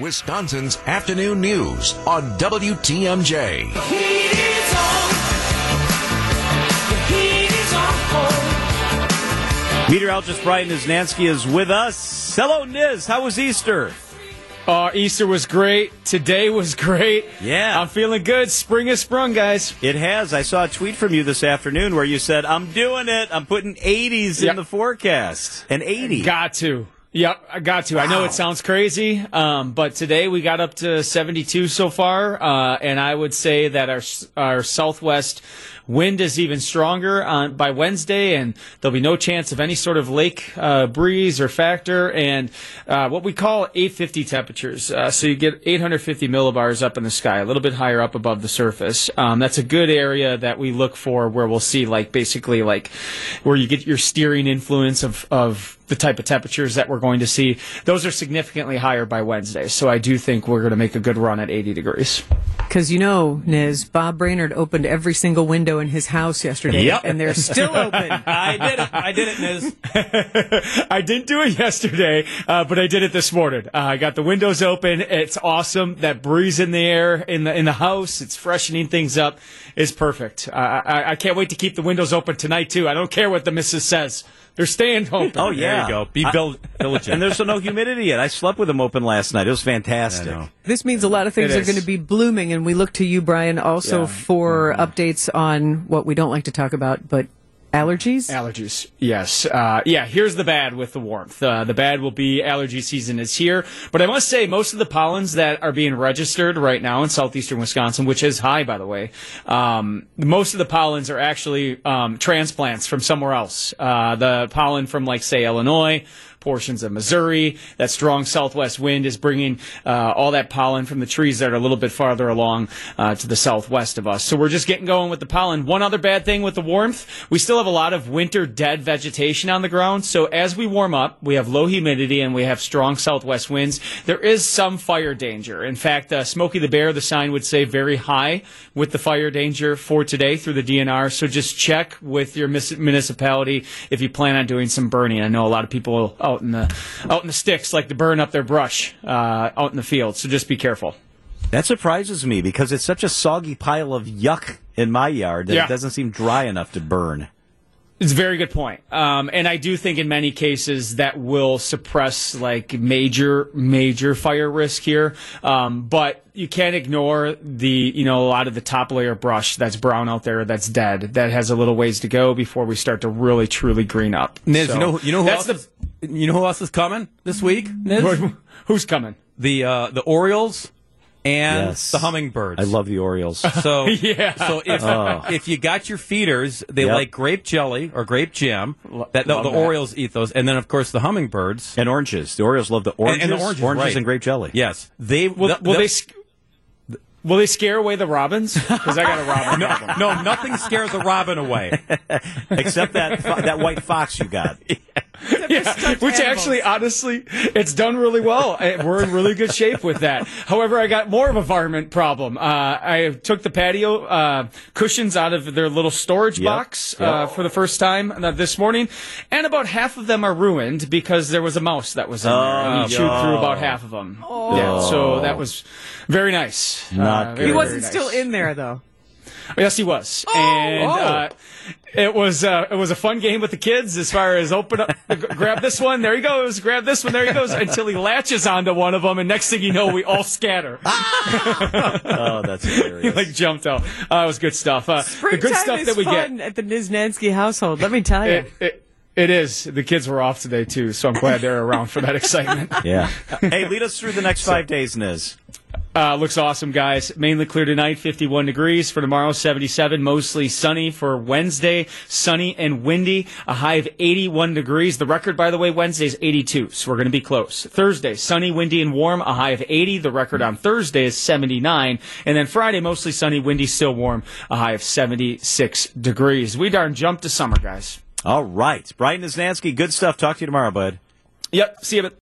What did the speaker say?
Wisconsin's afternoon news on WTMJ. Meteorologist Brian Niznansky is with us. Hello, Niz. How was Easter? Uh, Easter was great. Today was great. Yeah. I'm feeling good. Spring has sprung, guys. It has. I saw a tweet from you this afternoon where you said, I'm doing it. I'm putting 80s Yep. in the forecast. An 80. Got to. Yep, I got to. I know it sounds crazy, um, but today we got up to 72 so far, uh, and I would say that our our southwest wind is even stronger on by Wednesday, and there'll be no chance of any sort of lake uh, breeze or factor, and uh, what we call 850 temperatures. Uh, so you get 850 millibars up in the sky, a little bit higher up above the surface. Um, that's a good area that we look for, where we'll see like basically like where you get your steering influence of of the type of temperatures that we're going to see. Those are significantly higher by Wednesday. So I do think we're going to make a good run at 80 degrees. Because you know, Niz, Bob Brainerd opened every single window in his house yesterday, Yep. and they're still open. I did it. I did it, Niz. I didn't do it yesterday, uh, but I did it this morning. Uh, I got the windows open. It's awesome. That breeze in the air in the in the house. It's freshening things up. It's perfect. Uh, I, I can't wait to keep the windows open tonight too. I don't care what the missus says. They're staying open. Oh, yeah. There you go. Be I- vil- diligent. and there's no humidity yet. I slept with them open last night. It was fantastic. This means a lot of things It are is. going to be blooming, and we look to you, Brian, also Yeah. for mm-hmm. updates on what we don't like to talk about, but allergies. Allergies, yes. Uh, yeah, here's the bad with the warmth. Uh, the bad will be allergy season is here. But I must say, most of the pollens that are being registered right now in southeastern Wisconsin, which is high, by the way, um, most of the pollens are actually um, transplants from somewhere else. Uh, the pollen from, like, say, Illinois, portions of Missouri. That strong southwest wind is bringing uh, all that pollen from the trees that are a little bit farther along uh, to the southwest of us. So we're just getting going with the pollen. One other bad thing with the warmth, we still have a lot of winter dead vegetation on the ground. So as we warm up, we have low humidity and we have strong southwest winds. There is some fire danger. In fact, uh, Smokey the Bear, the sign would say very high with the fire danger for today through the DNR. So just check with your municipality if you plan on doing some burning. I know a lot of people out in the out in the sticks like to burn up their brush uh, out in the field. So just be careful. That surprises me because it's such a soggy pile of yuck in my yard that Yeah. it doesn't seem dry enough to burn. It's a very good point. Um, and I do think in many cases that will suppress like major, major fire risk here. Um, but you can't ignore the, you know, a lot of the top layer brush that's brown out there that's dead. That has a little ways to go before we start to really, truly green up. Niz, So you know, you know who that's else? is, you know who else is coming this week? Niz? who's coming? the uh, the Orioles and Yes. the hummingbirds. I love the Orioles. So Yeah. So if if you got your feeders, they Yep. like grape jelly or grape jam. That no, the that. Orioles eat those, and then of course the hummingbirds and oranges. The Orioles love the oranges, and, and the oranges, right. and grape jelly. Yes, they Will, th- will th- they? Will they scare away the robins? Because I got a robin problem. No, nothing scares a robin away. Except that that white fox you got. Yeah, which actually, honestly, it's done really well. Uh, We're in really good shape with that. However, I got more of a varmint problem. Uh, I took the patio uh, cushions out of their little storage Yep. box uh, for the first time uh, this morning, and about half of them are ruined because there was a mouse that was in there, and he chewed through about half of them. Yeah, so that was very nice. Not Uh, very, he wasn't nice. still in there though. Yes, he was, and uh, it was uh, it was a fun game with the kids as far as open up, grab this one, there he goes, grab this one, there he goes, until he latches onto one of them, and next thing you know, we all scatter. Oh, that's he like jumped out. Uh, it was good stuff. Uh, the good stuff is that we fun get. at the Niznansky household. Let me tell you. It, it, it is. The kids were off today too, so I'm glad they're around for that excitement. yeah. Hey, lead us through the next five days, Niz. Uh, looks awesome, guys. Mainly clear tonight, 51 degrees. For tomorrow, 77. Mostly sunny. For Wednesday, sunny and windy. A high of 81 degrees. The record, by the way, Wednesday is 82, so we're going to be close. Thursday, sunny, windy, and warm. A high of 80. The record on Thursday is 79. And then Friday, mostly sunny, windy, still warm. A high of 76 degrees. We darn jumped to summer, guys. All right. Brian Niznansky, good stuff. Talk to you tomorrow, bud. Yep. See you.